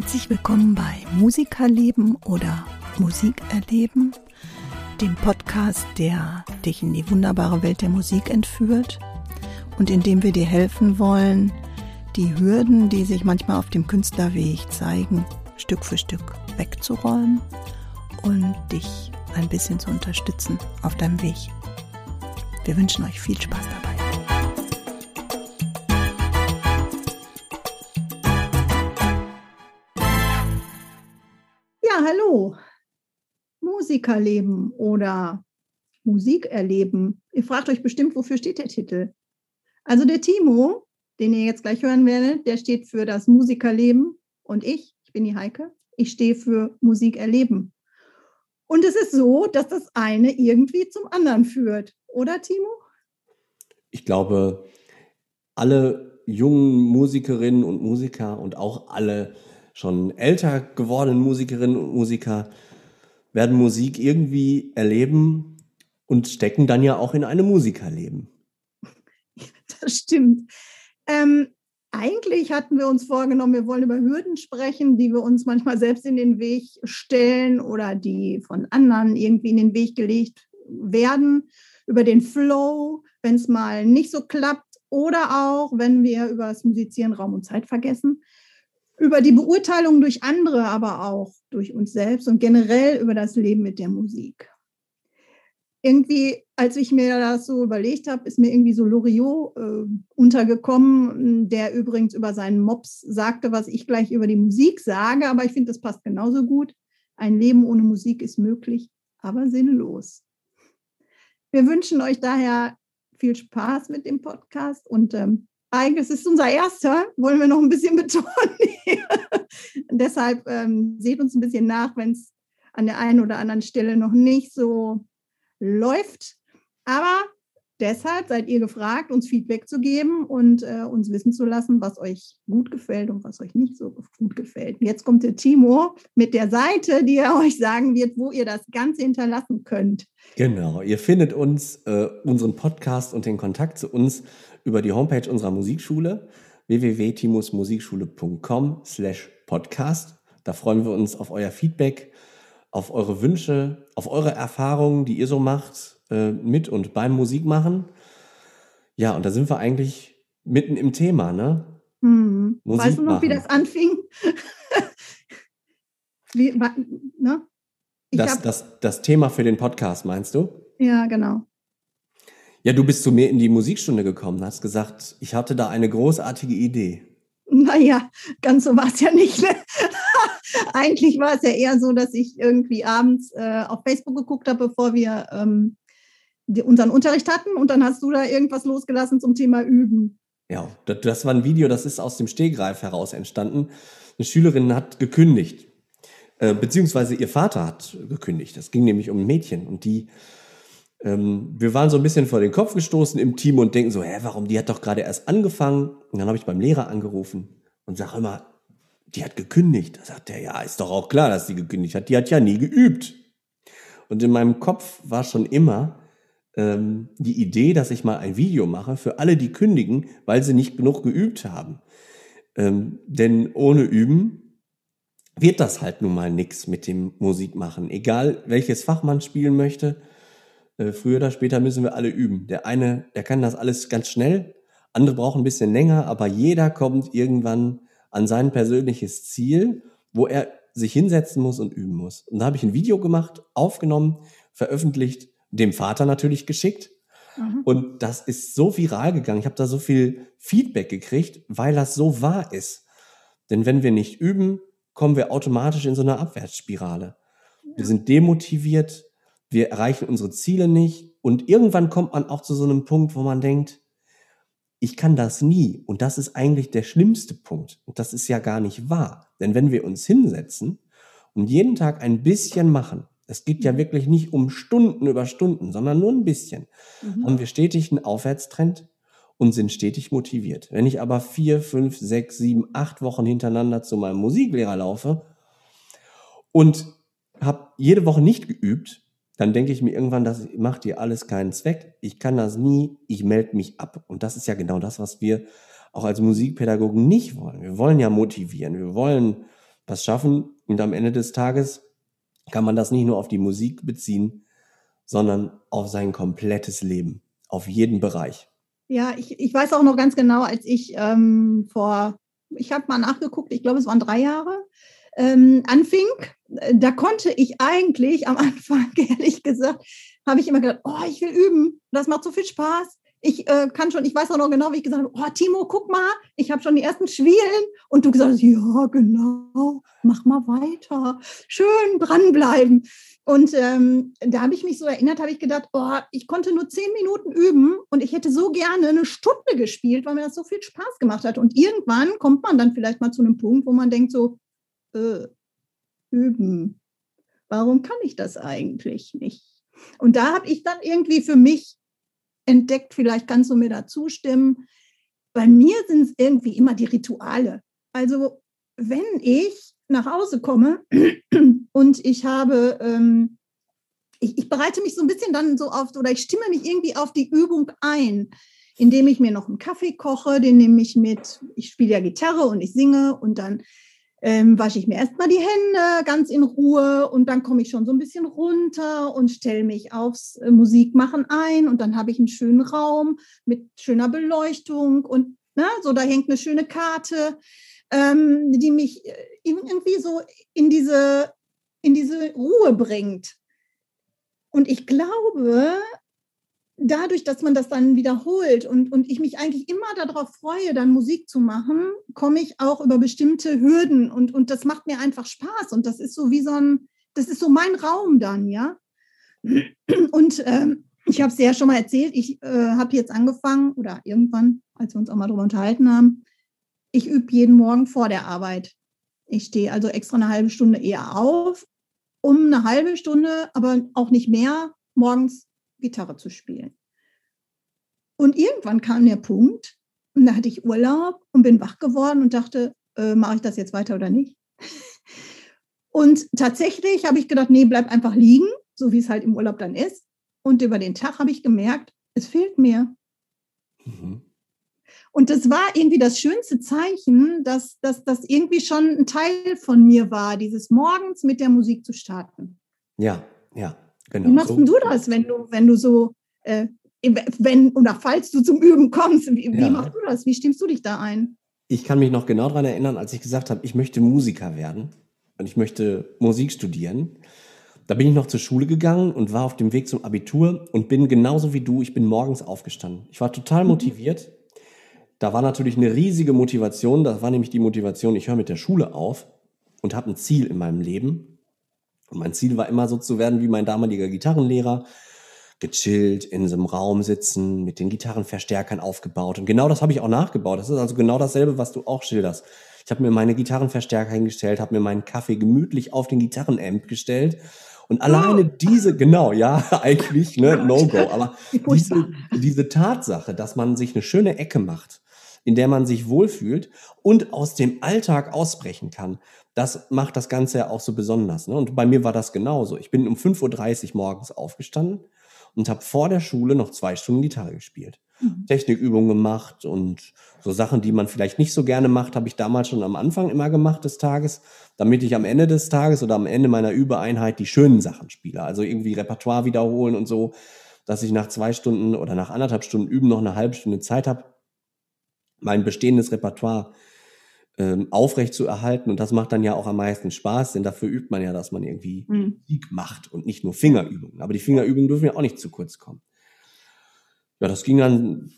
Herzlich willkommen bei Musikerleben oder Musikerleben, dem Podcast, der dich in die wunderbare Welt der Musik entführt und in dem wir dir helfen wollen, die Hürden, die sich manchmal auf dem Künstlerweg zeigen, Stück für Stück wegzuräumen und dich ein bisschen zu unterstützen auf deinem Weg. Wir wünschen euch viel Spaß dabei. Musikerleben oder Musik erleben. Ihr fragt euch bestimmt, wofür steht der Titel? Also der Timo, den ihr jetzt gleich hören werdet, der steht für das Musikerleben und ich, ich bin die Heike, ich stehe für Musik erleben. Und es ist so, dass das eine irgendwie zum anderen führt, oder Timo? Ich glaube, alle jungen Musikerinnen und Musiker und auch alle schon älter gewordenen Musikerinnen und Musiker werden Musik irgendwie erleben und stecken dann ja auch in einem Musikerleben. Das stimmt. Ähm, eigentlich hatten wir uns vorgenommen, wir wollen über Hürden sprechen, die wir uns manchmal selbst in den Weg stellen oder die von anderen irgendwie in den Weg gelegt werden, über den Flow, wenn es mal nicht so klappt oder auch, wenn wir über das Musizieren Raum und Zeit vergessen, über die Beurteilung durch andere, aber auch durch uns selbst und generell über das Leben mit der Musik irgendwie, als ich mir das so überlegt habe, ist mir irgendwie so Loriot äh, untergekommen, der übrigens über seinen Mops sagte, was ich gleich über die Musik sage, aber ich finde, das passt genauso gut. Ein Leben ohne Musik ist möglich, aber sinnlos. Wir wünschen euch daher viel Spaß mit dem Podcast und ähm, eigentlich ist es unser erster, wollen wir noch ein bisschen betonen. Deshalb ähm, seht uns ein bisschen nach, wenn es an der einen oder anderen Stelle noch nicht so läuft. Aber deshalb seid ihr gefragt, uns Feedback zu geben und äh, uns wissen zu lassen, was euch gut gefällt und was euch nicht so gut gefällt. Jetzt kommt der Timo mit der Seite, die er euch sagen wird, wo ihr das Ganze hinterlassen könnt. Genau, ihr findet uns, äh, unseren Podcast und den Kontakt zu uns über die Homepage unserer Musikschule www.timusmusikschule.com slash podcast. Da freuen wir uns auf euer Feedback auf eure Wünsche, auf eure Erfahrungen, die ihr so macht, äh, mit und beim Musikmachen. Ja, und da sind wir eigentlich mitten im Thema, ne? Hm. weißt du noch, machen. wie das anfing? wie, ne? Das, das, das Thema für den Podcast, meinst du? Ja, genau. Ja, du bist zu mir in die Musikstunde gekommen, hast gesagt, ich hatte da eine großartige Idee. Naja, ganz so war es ja nicht. Ne? Eigentlich war es ja eher so, dass ich irgendwie abends äh, auf Facebook geguckt habe, bevor wir ähm, unseren Unterricht hatten. Und dann hast du da irgendwas losgelassen zum Thema Üben. Ja, das, war ein Video, das ist aus dem Stehgreif heraus entstanden. Eine Schülerin hat gekündigt, äh, beziehungsweise ihr Vater hat gekündigt. Das ging nämlich um ein Mädchen und die ähm, wir waren so ein bisschen vor den Kopf gestoßen im Team und denken so, hä, warum, die hat doch gerade erst angefangen. Und dann habe ich beim Lehrer angerufen und sage immer, die hat gekündigt. Da sagt er, ja, ist doch auch klar, dass sie gekündigt hat. Die hat ja nie geübt. Und in meinem Kopf war schon immer ähm, die Idee, dass ich mal ein Video mache für alle, die kündigen, weil sie nicht genug geübt haben. Ähm, denn ohne Üben wird das halt nun mal nichts mit dem Musikmachen. Egal welches Fach man spielen möchte, äh, früher oder später müssen wir alle üben. Der eine, der kann das alles ganz schnell, andere brauchen ein bisschen länger, aber jeder kommt irgendwann an sein persönliches Ziel, wo er sich hinsetzen muss und üben muss. Und da habe ich ein Video gemacht, aufgenommen, veröffentlicht, dem Vater natürlich geschickt. Mhm. Und das ist so viral gegangen. Ich habe da so viel Feedback gekriegt, weil das so wahr ist. Denn wenn wir nicht üben, kommen wir automatisch in so eine Abwärtsspirale. Ja. Wir sind demotiviert, wir erreichen unsere Ziele nicht und irgendwann kommt man auch zu so einem Punkt, wo man denkt, ich kann das nie. Und das ist eigentlich der schlimmste Punkt. Und das ist ja gar nicht wahr. Denn wenn wir uns hinsetzen und jeden Tag ein bisschen machen, es geht ja mhm. wirklich nicht um Stunden über Stunden, sondern nur ein bisschen, mhm. haben wir stetig einen Aufwärtstrend und sind stetig motiviert. Wenn ich aber vier, fünf, sechs, sieben, acht Wochen hintereinander zu meinem Musiklehrer laufe und habe jede Woche nicht geübt, dann denke ich mir irgendwann, das macht dir alles keinen Zweck. Ich kann das nie, ich melde mich ab. Und das ist ja genau das, was wir auch als Musikpädagogen nicht wollen. Wir wollen ja motivieren, wir wollen was schaffen. Und am Ende des Tages kann man das nicht nur auf die Musik beziehen, sondern auf sein komplettes Leben, auf jeden Bereich. Ja, ich, ich weiß auch noch ganz genau, als ich ähm, vor, ich habe mal nachgeguckt, ich glaube, es waren drei Jahre, ähm, anfing, da konnte ich eigentlich am Anfang, ehrlich gesagt, habe ich immer gedacht, oh, ich will üben, das macht so viel Spaß. Ich äh, kann schon, ich weiß auch noch genau, wie ich gesagt habe, oh, Timo, guck mal, ich habe schon die ersten Schwielen. Und du gesagt hast, ja, genau, mach mal weiter. Schön dranbleiben. Und ähm, da habe ich mich so erinnert, habe ich gedacht, oh, ich konnte nur zehn Minuten üben und ich hätte so gerne eine Stunde gespielt, weil mir das so viel Spaß gemacht hat. Und irgendwann kommt man dann vielleicht mal zu einem Punkt, wo man denkt so, äh, üben. Warum kann ich das eigentlich nicht? Und da habe ich dann irgendwie für mich entdeckt, vielleicht kannst du mir da zustimmen. Bei mir sind es irgendwie immer die Rituale. Also wenn ich nach Hause komme und ich habe, ähm, ich, ich, bereite mich so ein bisschen dann so auf, oder ich stimme mich irgendwie auf die Übung ein, indem ich mir noch einen Kaffee koche, den nehme ich mit, ich spiele ja Gitarre und ich singe und dann ähm, wasche ich mir erstmal die Hände ganz in Ruhe und dann komme ich schon so ein bisschen runter und stelle mich aufs äh, Musikmachen ein und dann habe ich einen schönen Raum mit schöner Beleuchtung und na, ne, so da hängt eine schöne Karte, ähm, die mich äh, irgendwie so in diese, in diese Ruhe bringt. Und ich glaube, dadurch, dass man das dann wiederholt und, und ich mich eigentlich immer darauf freue, dann Musik zu machen, komme ich auch über bestimmte Hürden und, und das macht mir einfach Spaß und das ist so wie so ein, das ist so mein Raum dann, ja. Und ähm, ich habe es ja schon mal erzählt, ich äh, habe jetzt angefangen oder irgendwann, als wir uns auch mal darüber unterhalten haben, ich übe jeden Morgen vor der Arbeit. Ich stehe also extra eine halbe Stunde eher auf, um eine halbe Stunde, aber auch nicht mehr, morgens Gitarre zu spielen. Und irgendwann kam der Punkt, und da hatte ich Urlaub und bin wach geworden und dachte, äh, mache ich das jetzt weiter oder nicht? Und tatsächlich habe ich gedacht, nee, bleib einfach liegen, so wie es halt im Urlaub dann ist. Und über den Tag habe ich gemerkt, es fehlt mir. Mhm. Und das war irgendwie das schönste Zeichen, dass, dass das irgendwie schon ein Teil von mir war, dieses morgens mit der Musik zu starten. Ja, ja. Genau, wie machst so. du das, wenn du, wenn du so, äh, wenn oder falls du zum Üben kommst, wie, ja. wie machst du das? Wie stimmst du dich da ein? Ich kann mich noch genau daran erinnern, als ich gesagt habe, ich möchte Musiker werden und ich möchte Musik studieren. Da bin ich noch zur Schule gegangen und war auf dem Weg zum Abitur und bin genauso wie du, ich bin morgens aufgestanden. Ich war total mhm. motiviert. Da war natürlich eine riesige Motivation. Das war nämlich die Motivation, ich höre mit der Schule auf und habe ein Ziel in meinem Leben. Und mein Ziel war immer so zu werden wie mein damaliger Gitarrenlehrer. Gechillt in so einem Raum sitzen, mit den Gitarrenverstärkern aufgebaut. Und genau das habe ich auch nachgebaut. Das ist also genau dasselbe, was du auch schilderst. Ich habe mir meine Gitarrenverstärker hingestellt, habe mir meinen Kaffee gemütlich auf den Gitarrenamp gestellt. Und alleine oh. diese, genau, ja, eigentlich, ne, No-Go. Aber diese, diese Tatsache, dass man sich eine schöne Ecke macht, in der man sich wohlfühlt und aus dem Alltag ausbrechen kann, das macht das Ganze ja auch so besonders. Ne? Und bei mir war das genauso. Ich bin um 5.30 Uhr morgens aufgestanden und habe vor der Schule noch zwei Stunden Gitarre gespielt. Mhm. Technikübungen gemacht und so Sachen, die man vielleicht nicht so gerne macht, habe ich damals schon am Anfang immer gemacht des Tages, damit ich am Ende des Tages oder am Ende meiner Übeeinheit die schönen Sachen spiele. Also irgendwie Repertoire wiederholen und so, dass ich nach zwei Stunden oder nach anderthalb Stunden Üben noch eine halbe Stunde Zeit habe, mein bestehendes Repertoire ähm, aufrecht zu erhalten. Und das macht dann ja auch am meisten Spaß, denn dafür übt man ja, dass man irgendwie mhm. Musik macht und nicht nur Fingerübungen. Aber die Fingerübungen dürfen ja auch nicht zu kurz kommen. Ja, das ging dann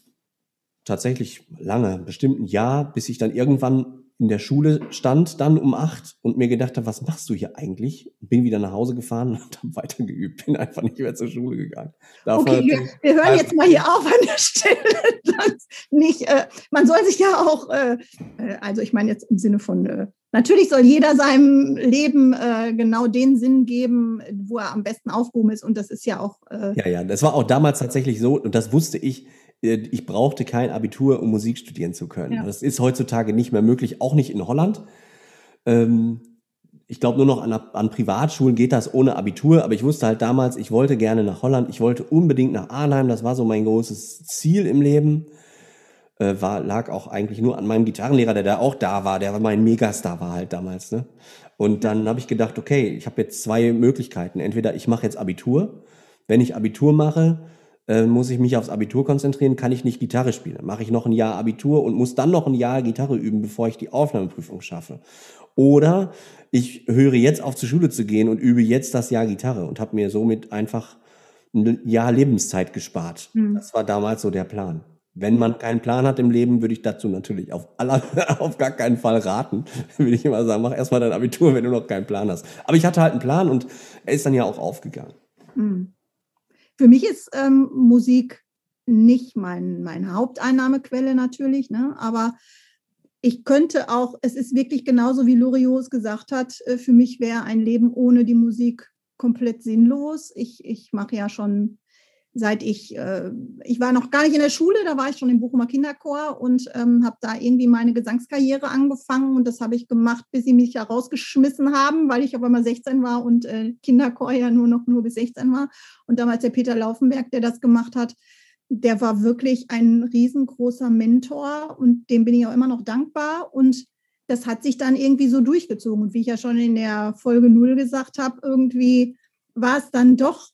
tatsächlich lange, bestimmt ein Jahr, bis ich dann irgendwann in der Schule stand, dann um acht und mir gedacht habe, was machst du hier eigentlich? Bin wieder nach Hause gefahren und habe weitergeübt, bin einfach nicht mehr zur Schule gegangen. Davon okay, wir, wir, hören jetzt mal hier auf an der Stelle. nicht, äh, man soll sich ja auch, äh, äh, also ich meine jetzt im Sinne von, äh, natürlich soll jeder seinem Leben äh, genau den Sinn geben, wo er am besten aufgehoben ist und das ist ja auch. Äh, ja, ja, das war auch damals tatsächlich so und das wusste ich ich brauchte kein Abitur, um Musik studieren zu können. Ja. Das ist heutzutage nicht mehr möglich, auch nicht in Holland. Ähm, ich glaube, nur noch an, an, Privatschulen geht das ohne Abitur, aber ich wusste halt damals, ich wollte gerne nach Holland, ich wollte unbedingt nach Arnheim, das war so mein großes Ziel im Leben. äh, war, lag auch eigentlich nur an meinem Gitarrenlehrer, der da auch da war, der war mein Megastar war halt damals. Ne? Und dann habe ich gedacht, okay, ich habe jetzt zwei Möglichkeiten. Entweder ich mache jetzt Abitur. Wenn ich Abitur mache, äh, muss ich mich aufs Abitur konzentrieren, kann ich nicht Gitarre spielen. Dann mache ich noch ein Jahr Abitur und muss dann noch ein Jahr Gitarre üben, bevor ich die Aufnahmeprüfung schaffe. Oder ich höre jetzt auf zur Schule zu gehen und übe jetzt das Jahr Gitarre und habe mir somit einfach ein Jahr Lebenszeit gespart. Mhm. Das war damals so der Plan. Wenn man keinen Plan hat im Leben, würde ich dazu natürlich auf, aller, auf gar keinen Fall raten. würde ich immer sagen, mach erstmal dein Abitur, wenn du noch keinen Plan hast. Aber ich hatte halt einen Plan und er ist dann ja auch aufgegangen. Mhm. Für mich ist ähm, Musik nicht mein, meine Haupteinnahmequelle natürlich, ne? aber ich könnte auch, es ist wirklich genauso wie Loriot es gesagt hat, äh, für mich wäre ein Leben ohne die Musik komplett sinnlos. Ich, ich mache ja schon seit ich, äh, ich war noch gar nicht in der Schule, da war ich schon im Bochumer Kinderchor und ähm, habe da irgendwie meine Gesangskarriere angefangen und das habe ich gemacht, bis sie mich ja rausgeschmissen haben, weil ich auf einmal 16 war und äh, Kinderchor ja nur noch nur bis 16 war. Und damals der Peter Laufenberg, der das gemacht hat, der war wirklich ein riesengroßer Mentor und dem bin ich auch immer noch dankbar und das hat sich dann irgendwie so durchgezogen. Und wie ich ja schon in der Folge 0 gesagt habe, irgendwie war es dann doch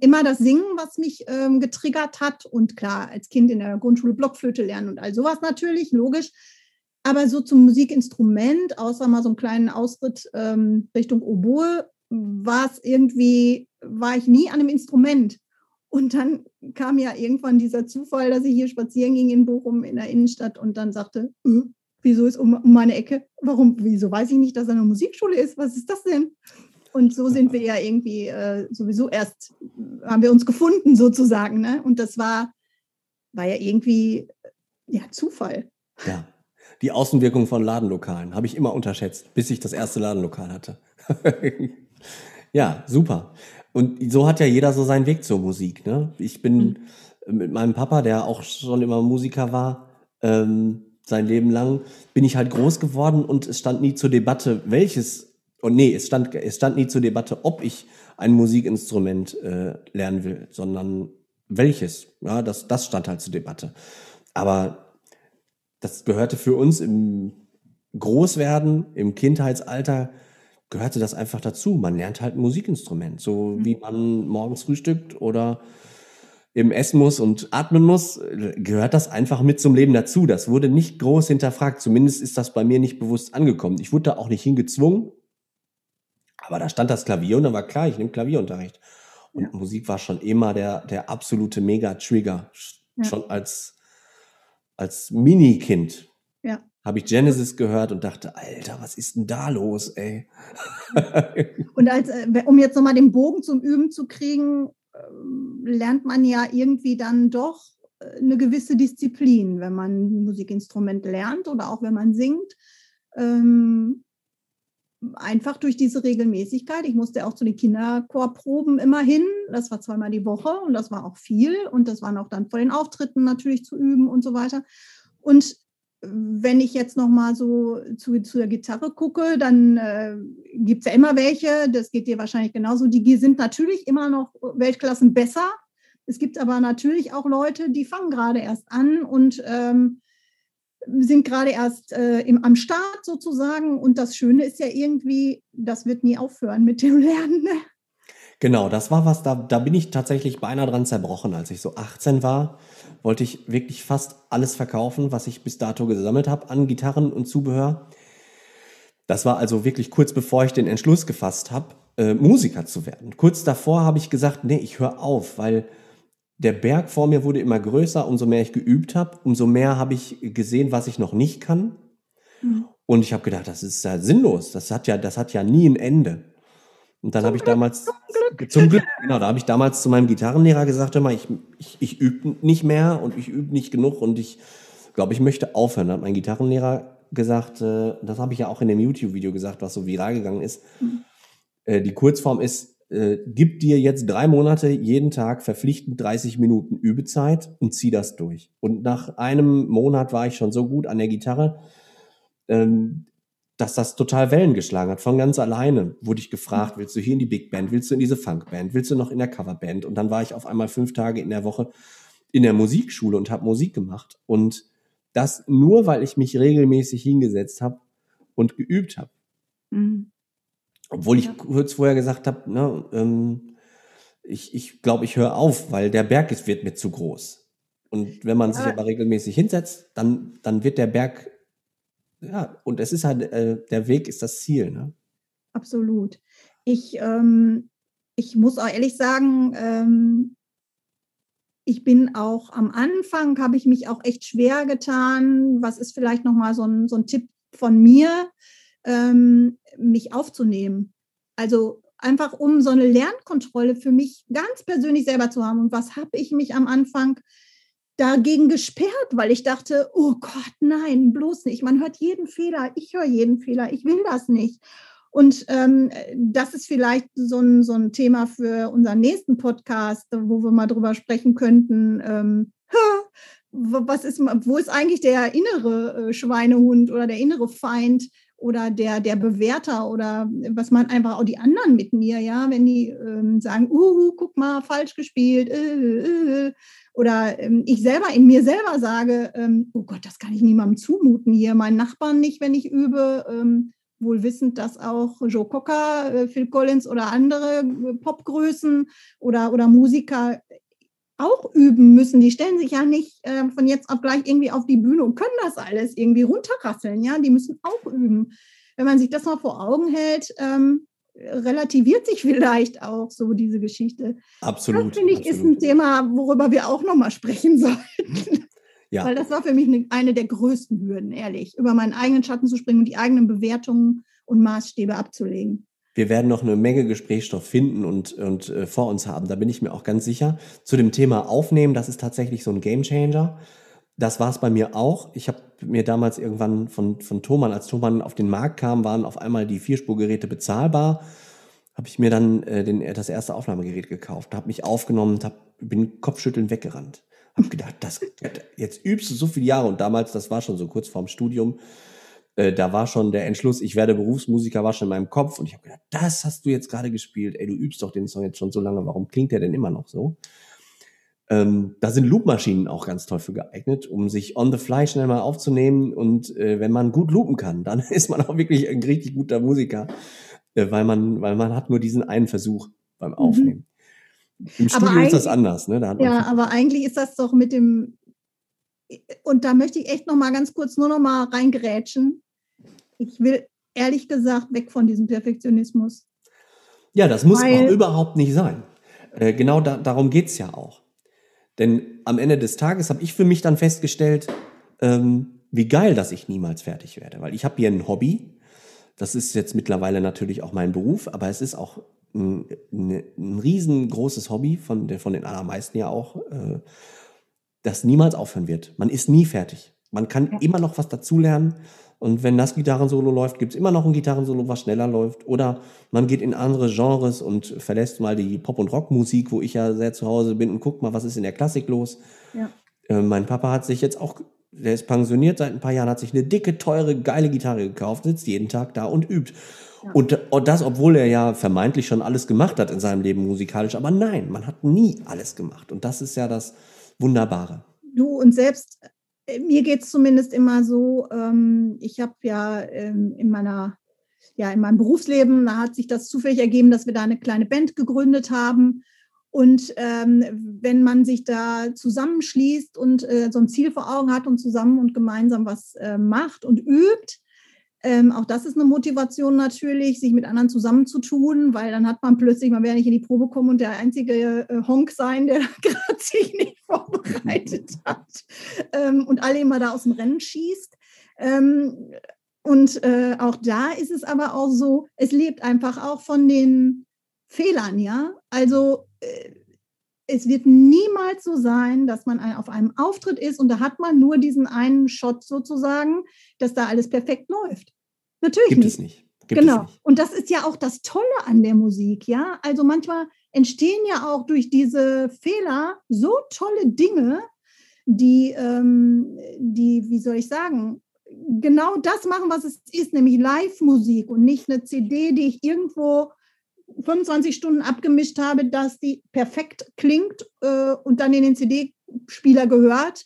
immer das Singen, was mich ähm, getriggert hat. Und klar, als Kind in der Grundschule Blockflöte lernen und all sowas natürlich, logisch. Aber so zum Musikinstrument, außer mal so einen kleinen Ausritt ähm, Richtung Oboe, war es irgendwie, war ich nie an einem Instrument. Und dann kam ja irgendwann dieser Zufall, dass ich hier spazieren ging in Bochum in der Innenstadt und dann sagte, äh, wieso ist um, meine Ecke? Warum, wieso weiß ich nicht, dass er eine Musikschule ist? Was ist das denn? Und so sind wir ja irgendwie äh, sowieso erst, haben wir uns gefunden sozusagen. Ne? Und das war, war ja irgendwie ja, Zufall. Ja. Die Außenwirkung von Ladenlokalen habe ich immer unterschätzt, bis ich das erste Ladenlokal hatte. ja, super. Und so hat ja jeder so seinen Weg zur Musik. Ne? Ich bin mhm. mit meinem Papa, der auch schon immer Musiker war, ähm, sein Leben lang, bin ich halt groß geworden und es stand nie zur Debatte, welches und nee, es stand, es stand nie zur Debatte, ob ich ein Musikinstrument äh, lernen will, sondern welches. Ja, das, das stand halt zur Debatte. Aber das gehörte für uns im Großwerden, im Kindheitsalter, gehörte das einfach dazu. Man lernt halt ein Musikinstrument, so mhm. wie man morgens frühstückt oder eben essen muss und atmen muss, gehört das einfach mit zum Leben dazu. Das wurde nicht groß hinterfragt. Zumindest ist das bei mir nicht bewusst angekommen. Ich wurde da auch nicht hingezwungen. Aber da stand das Klavier und dann war klar, ich nehme Klavierunterricht. Und ja. Musik war schon immer der, der absolute Mega-Trigger. Ja. Schon als, als Mini-Kind ja. habe ich Genesis gehört und dachte, Alter, was ist denn da los, ey? und als, äh, um jetzt nochmal den Bogen zum Üben zu kriegen, ähm, lernt man ja irgendwie dann doch äh, eine gewisse Disziplin, wenn man ein Musikinstrument lernt oder auch wenn man singt. Ähm, einfach durch diese Regelmäßigkeit. Ich musste auch zu den Kinderchorproben immer hin. Das war zweimal die Woche und das war auch viel. Und das waren auch dann vor den Auftritten natürlich zu üben und so weiter. Und wenn ich jetzt noch mal so zu, zu der Gitarre gucke, dann äh, gibt es ja immer welche, das geht dir wahrscheinlich genauso, die sind natürlich immer noch Weltklassen besser. Es gibt aber natürlich auch Leute, die fangen gerade erst an und ähm, sind gerade erst äh, im, am Start sozusagen. Und das Schöne ist ja irgendwie, das wird nie aufhören mit dem Lernen. Ne? Genau, das war was, da, da bin ich tatsächlich beinahe dran zerbrochen. Als ich so 18 war, wollte ich wirklich fast alles verkaufen, was ich bis dato gesammelt habe an Gitarren und Zubehör. Das war also wirklich kurz bevor ich den Entschluss gefasst habe, äh, Musiker zu werden. Kurz davor habe ich gesagt, nee, ich höre auf, weil der Berg vor mir wurde immer größer, umso mehr ich geübt habe, umso mehr habe ich gesehen, was ich noch nicht kann. Mhm. Und ich habe gedacht, das ist ja sinnlos. Das hat ja, das hat ja nie ein Ende. Und dann habe ich damals zum Glück, zum Glück genau, da habe ich damals zu meinem Gitarrenlehrer gesagt, hör mal, ich, ich, ich übe nicht mehr und ich übe nicht genug und ich glaube, ich möchte aufhören. Da hat mein Gitarrenlehrer gesagt, äh, das habe ich ja auch in dem YouTube-Video gesagt, was so viral gegangen ist. Mhm. Äh, die Kurzform ist, äh, gib dir jetzt drei Monate jeden Tag verpflichtend 30 Minuten Übezeit und zieh das durch. Und nach einem Monat war ich schon so gut an der Gitarre, ähm, dass das total Wellen geschlagen hat. Von ganz alleine wurde ich gefragt, willst du hier in die Big Band, willst du in diese Funkband, willst du noch in der Coverband? Und dann war ich auf einmal fünf Tage in der Woche in der Musikschule und habe Musik gemacht. Und das nur, weil ich mich regelmäßig hingesetzt habe und geübt habe. Mhm. Obwohl ich ja. kurz vorher gesagt habe, ne, ähm, ich glaube, ich, glaub, ich höre auf, weil der Berg ist, wird mir zu groß. Und wenn man sich aber regelmäßig hinsetzt, dann, dann wird der Berg, ja, und es ist halt, äh, der Weg ist das Ziel. Ne? Absolut. Ich, ähm, ich muss auch ehrlich sagen, ähm, ich bin auch am Anfang, habe ich mich auch echt schwer getan. Was ist vielleicht nochmal so ein, so ein Tipp von mir, ähm, mich aufzunehmen? Also einfach um so eine Lernkontrolle für mich ganz persönlich selber zu haben. Und was habe ich mich am Anfang dagegen gesperrt, weil ich dachte, oh Gott, nein, bloß nicht. Man hört jeden Fehler, ich höre jeden Fehler, ich will das nicht. Und ähm, das ist vielleicht so ein, so ein Thema für unseren nächsten Podcast, wo wir mal drüber sprechen könnten. Ähm, was ist, wo ist eigentlich der innere äh, Schweinehund oder der innere Feind oder der, der Bewerter oder was man einfach auch die anderen mit mir, ja, wenn die ähm, sagen, uh, guck mal, falsch gespielt, äh, äh, oder ähm, ich selber in mir selber sage, ähm, oh Gott, das kann ich niemandem zumuten hier, meinen Nachbarn nicht, wenn ich übe, ähm, wohl wissend, dass auch Joe Cocker, äh, Phil Collins oder andere äh, Popgrößen oder, oder Musiker auch üben müssen. Die stellen sich ja nicht äh, von jetzt auf gleich irgendwie auf die Bühne und können das alles irgendwie runterrasseln. Ja, die müssen auch üben. Wenn man sich das mal vor Augen hält, ähm, relativiert sich vielleicht auch so diese Geschichte. Absolut. Das finde ich absolut. ist ein Thema, worüber wir auch noch mal sprechen sollten. Ja. Weil das war für mich eine, eine der größten Hürden, ehrlich, über meinen eigenen Schatten zu springen und die eigenen Bewertungen und Maßstäbe abzulegen. Wir werden noch eine Menge Gesprächsstoff finden und, und äh, vor uns haben, da bin ich mir auch ganz sicher. Zu dem Thema Aufnehmen, das ist tatsächlich so ein Gamechanger. Das war es bei mir auch. Ich habe mir damals irgendwann von, von Thomann, als Thomann auf den Markt kam, waren auf einmal die Vierspurgeräte bezahlbar. Habe ich mir dann äh, den, das erste Aufnahmegerät gekauft, habe mich aufgenommen, hab, bin Kopfschütteln weggerannt. Hab gedacht, das, jetzt übst du so viele Jahre und damals, das war schon so kurz vorm Studium, äh, da war schon der Entschluss, ich werde Berufsmusiker, war schon in meinem Kopf und ich habe gedacht, das hast du jetzt gerade gespielt, ey, du übst doch den Song jetzt schon so lange, warum klingt der denn immer noch so? Ähm, da sind Loopmaschinen auch ganz toll für geeignet, um sich on the fly schnell mal aufzunehmen und äh, wenn man gut loopen kann, dann ist man auch wirklich ein richtig guter Musiker, äh, weil man, weil man hat nur diesen einen Versuch beim mhm. Aufnehmen. Mhm. Im Studio ist das anders. Ne? Da ja, aber eigentlich ist das doch mit dem, und da möchte ich echt noch mal ganz kurz nur noch mal reingerätschen. Ich will ehrlich gesagt weg von diesem Perfektionismus. Ja, das muss Weil, auch überhaupt nicht sein. Äh, genau da, darum geht es ja auch. Denn am Ende des Tages habe ich für mich dann festgestellt, ähm, wie geil, dass ich niemals fertig werde. Weil ich habe hier ein Hobby. Das ist jetzt mittlerweile natürlich auch mein Beruf, aber es ist auch ein, ein riesengroßes Hobby von, von den allermeisten ja auch, äh, das niemals aufhören wird. Man ist nie fertig. Man kann ja. immer noch was dazulernen. Und wenn das Gitarrensolo läuft, gibt es immer noch ein Gitarrensolo, was schneller läuft. Oder man geht in andere Genres und verlässt mal die Pop- und Rockmusik, wo ich ja sehr zu Hause bin und guckt mal, was ist in der Klassik los. Ja. Äh, mein Papa hat sich jetzt auch, der ist pensioniert seit ein paar Jahren, hat sich eine dicke, teure, geile Gitarre gekauft, sitzt jeden Tag da und übt. Und, und das, obwohl er ja vermeintlich schon alles gemacht hat in seinem Leben musikalisch. Aber nein, man hat nie alles gemacht. Und das ist ja das Wunderbare. Du und selbst, mir geht es zumindest immer so, ähm, ich habe ja ähm, in meiner ja, in meinem Berufsleben, da hat sich das zufällig ergeben, dass wir da eine kleine Band gegründet haben. Und ähm, wenn man sich da zusammenschließt und äh, so ein Ziel vor Augen hat und zusammen und gemeinsam was äh, macht und übt, ähm, auch das ist eine Motivation natürlich, sich mit anderen zusammenzutun, weil dann hat man plötzlich, man wäre nicht in die Probe kommen und der einzige äh, Honk sein, der gerade sich nicht vorbereitet hat ähm, und alle immer da aus dem Rennen schießt. Ähm, und äh, auch da ist es aber auch so, es lebt einfach auch von den Fehlern, ja. Also äh, es wird niemals so sein, dass man auf einem Auftritt ist und da hat man nur diesen einen Shot sozusagen, dass da alles perfekt läuft. Natürlich Gibt nicht. es nicht. Gibt genau. Es nicht. Und das ist ja auch das Tolle an der Musik, ja. Also manchmal entstehen ja auch durch diese Fehler so tolle Dinge, die, ähm, die, wie soll ich sagen, genau das machen, was es ist, nämlich Live-Musik und nicht eine CD, die ich irgendwo 25 Stunden abgemischt habe, dass die perfekt klingt äh, und dann in den CD-Spieler gehört,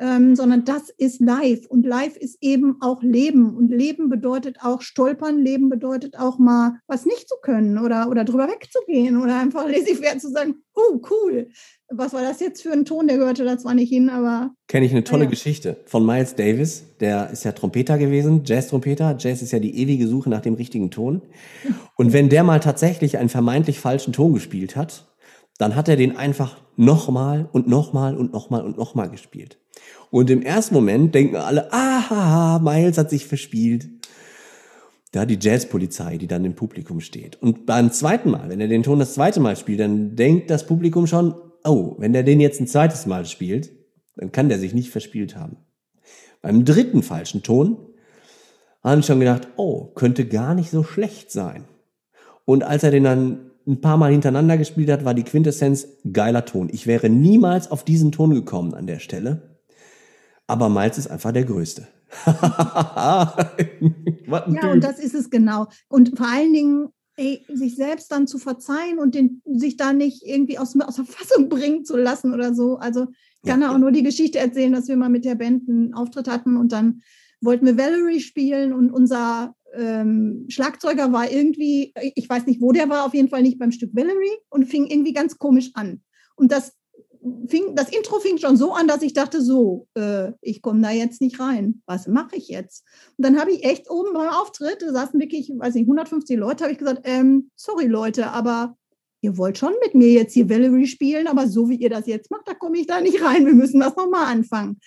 ähm, sondern das ist live. Und live ist eben auch Leben. Und Leben bedeutet auch stolpern, Leben bedeutet auch mal was nicht zu können oder, oder drüber wegzugehen oder einfach laissez-faire zu sagen, oh, cool. Was war das jetzt für ein Ton? Der gehörte da zwar nicht hin, aber. Kenne ich eine tolle ja. Geschichte von Miles Davis. Der ist ja Trompeter gewesen, Jazz-Trompeter. Jazz ist ja die ewige Suche nach dem richtigen Ton. Und wenn der mal tatsächlich einen vermeintlich falschen Ton gespielt hat, dann hat er den einfach nochmal und nochmal und nochmal und nochmal gespielt. Und im ersten Moment denken alle, aha, Miles hat sich verspielt. Da die Jazzpolizei, die dann im Publikum steht. Und beim zweiten Mal, wenn er den Ton das zweite Mal spielt, dann denkt das Publikum schon, oh, wenn der den jetzt ein zweites Mal spielt, dann kann der sich nicht verspielt haben. Beim dritten falschen Ton haben schon gedacht, oh, könnte gar nicht so schlecht sein. Und als er den dann ein paar Mal hintereinander gespielt hat, war die Quintessenz geiler Ton. Ich wäre niemals auf diesen Ton gekommen an der Stelle. Aber Miles ist einfach der Größte. ja, und das ist es genau. Und vor allen Dingen, ey, sich selbst dann zu verzeihen und den, sich da nicht irgendwie aus, aus der Fassung bringen zu lassen oder so. Also ich kann ja. auch nur die Geschichte erzählen, dass wir mal mit der Band einen Auftritt hatten und dann wollten wir Valerie spielen und unser ähm, Schlagzeuger war irgendwie, ich weiß nicht, wo der war, auf jeden Fall nicht beim Stück Valerie und fing irgendwie ganz komisch an. Und das fing, das Intro fing schon so an, dass ich dachte, so, äh, ich komme da jetzt nicht rein. Was mache ich jetzt? Und dann habe ich echt oben beim Auftritt, da saßen wirklich, weiß nicht, 150 Leute, habe ich gesagt, ähm, sorry Leute, aber ihr wollt schon mit mir jetzt hier Valerie spielen, aber so wie ihr das jetzt macht, da komme ich da nicht rein. Wir müssen das nochmal anfangen.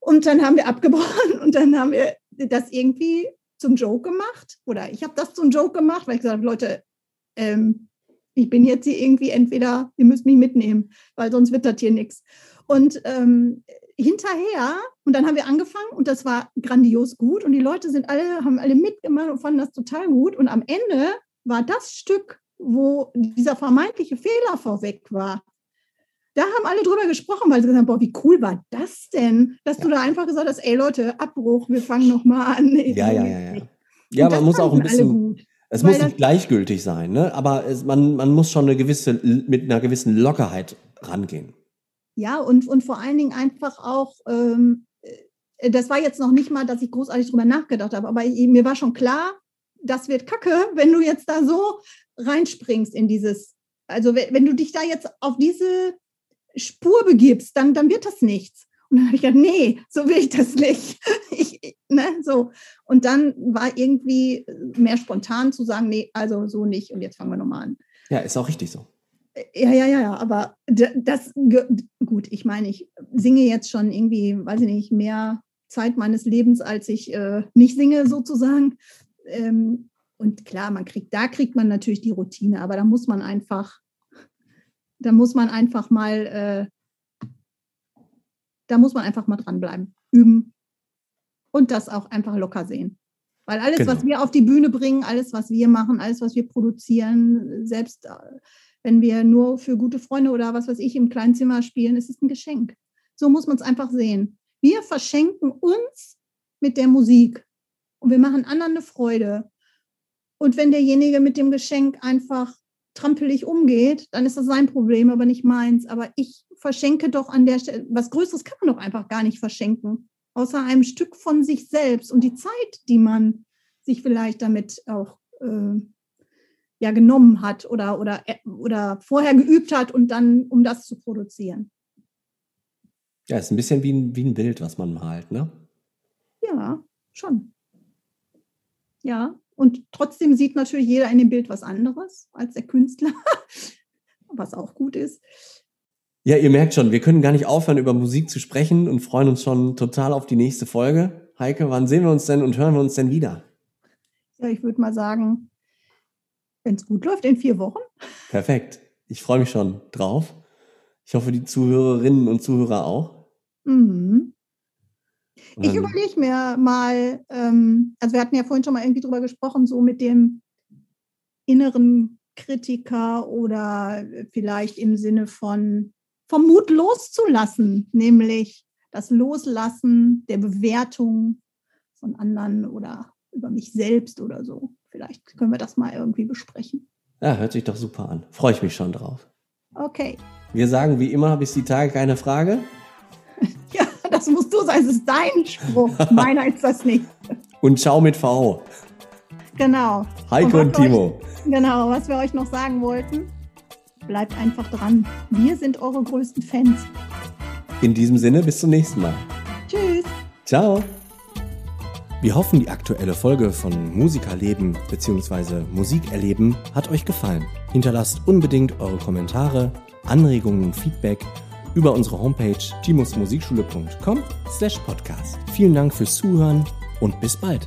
Und dann haben wir abgebrochen und dann haben wir das irgendwie zum Joke gemacht. Oder ich habe das zum Joke gemacht, weil ich gesagt habe, Leute, ähm, ich bin jetzt hier irgendwie entweder, ihr müsst mich mitnehmen, weil sonst wird das hier nichts. Und ähm, hinterher, und dann haben wir angefangen und das war grandios gut und die Leute sind alle, haben alle mitgemacht und fanden das total gut. Und am Ende war das Stück, wo dieser vermeintliche Fehler vorweg war. Da haben alle drüber gesprochen, weil sie gesagt haben, boah, wie cool war das denn, dass ja. du da einfach gesagt hast, ey Leute, Abbruch, wir fangen nochmal an. Ja, ja, ja, ja. Ja, man muss auch ein bisschen, es muss nicht gleichgültig sein, ne? aber es, man, man muss schon eine gewisse, mit einer gewissen Lockerheit rangehen. Ja, und, und vor allen Dingen einfach auch, ähm, äh, das war jetzt noch nicht mal, dass ich großartig drüber nachgedacht habe, aber ich, mir war schon klar, das wird kacke, wenn du jetzt da so reinspringst in dieses, also wenn, wenn du dich da jetzt auf diese Spur begibst, dann, dann wird das nichts. Und dann habe ich gedacht, nee, so will ich das nicht. Ich, ne, so. Und dann war irgendwie mehr spontan zu sagen, nee, also so nicht. Und jetzt fangen wir nochmal an. Ja, ist auch richtig so. Ja, ja, ja, ja, aber das, gut, ich meine, ich singe jetzt schon irgendwie, weiß ich nicht, mehr Zeit meines Lebens, als ich äh, nicht singe sozusagen. Ähm, und klar, man kriegt, da kriegt man natürlich die Routine, aber da muss man einfach, da muss man einfach mal, äh, da muss man einfach mal dranbleiben, üben und das auch einfach locker sehen. Weil alles, genau. was wir auf die Bühne bringen, alles, was wir machen, alles, was wir produzieren, selbst äh, wenn wir nur für gute Freunde oder was weiß ich im kleinen Zimmer spielen, ist es ein Geschenk. So muss man es einfach sehen. Wir verschenken uns mit der Musik und wir machen anderen eine Freude. Und wenn derjenige mit dem Geschenk einfach trampelig umgeht, dann ist das sein Problem, aber nicht meins. Aber ich verschenke doch an der Stelle, was Größeres kann man doch einfach gar nicht verschenken, außer einem Stück von sich selbst und die Zeit, die man sich vielleicht damit auch äh, ja genommen hat oder, oder, äh, oder vorher geübt hat und dann, um das zu produzieren. Ja, ist ein bisschen wie ein, wie ein Bild, was man malt, ne? Ja, schon. Ja, und trotzdem sieht natürlich jeder in dem Bild was anderes als der Künstler, was auch gut ist. Ja, ihr merkt schon, wir können gar nicht aufhören, über Musik zu sprechen und freuen uns schon total auf die nächste Folge. Heike, wann sehen wir uns denn und hören wir uns denn wieder? Ja, ich würde mal sagen, wenn es gut läuft, in vier Wochen. Perfekt. Ich freue mich schon drauf. Ich hoffe, die Zuhörerinnen und Zuhörer auch. Mhm. Ich überlege mir mal, ähm, also wir hatten ja vorhin schon mal irgendwie drüber gesprochen, so mit dem inneren Kritiker oder vielleicht im Sinne von vom Mut loszulassen, nämlich das Loslassen der Bewertung von anderen oder über mich selbst oder so. Vielleicht können wir das mal irgendwie besprechen. Ja, hört sich doch super an. Freue ich mich schon drauf. Okay. Wir sagen wie immer, bis die Tage keine Frage. Ja, das musst sein. Das ist dein Spruch. Meiner ist das nicht. Und ciao mit V. Genau. Heiko und, wir Timo. Euch, genau, was wir euch noch sagen wollten. Bleibt einfach dran. Wir sind eure größten Fans. In diesem Sinne, bis zum nächsten Mal. Tschüss. Ciao. Wir hoffen, die aktuelle Folge von Musikerleben bzw. Musikerleben hat euch gefallen. Hinterlasst unbedingt eure Kommentare, Anregungen und Feedback über unsere Homepage timusmusikschule.com slash podcast. Vielen Dank fürs Zuhören und bis bald.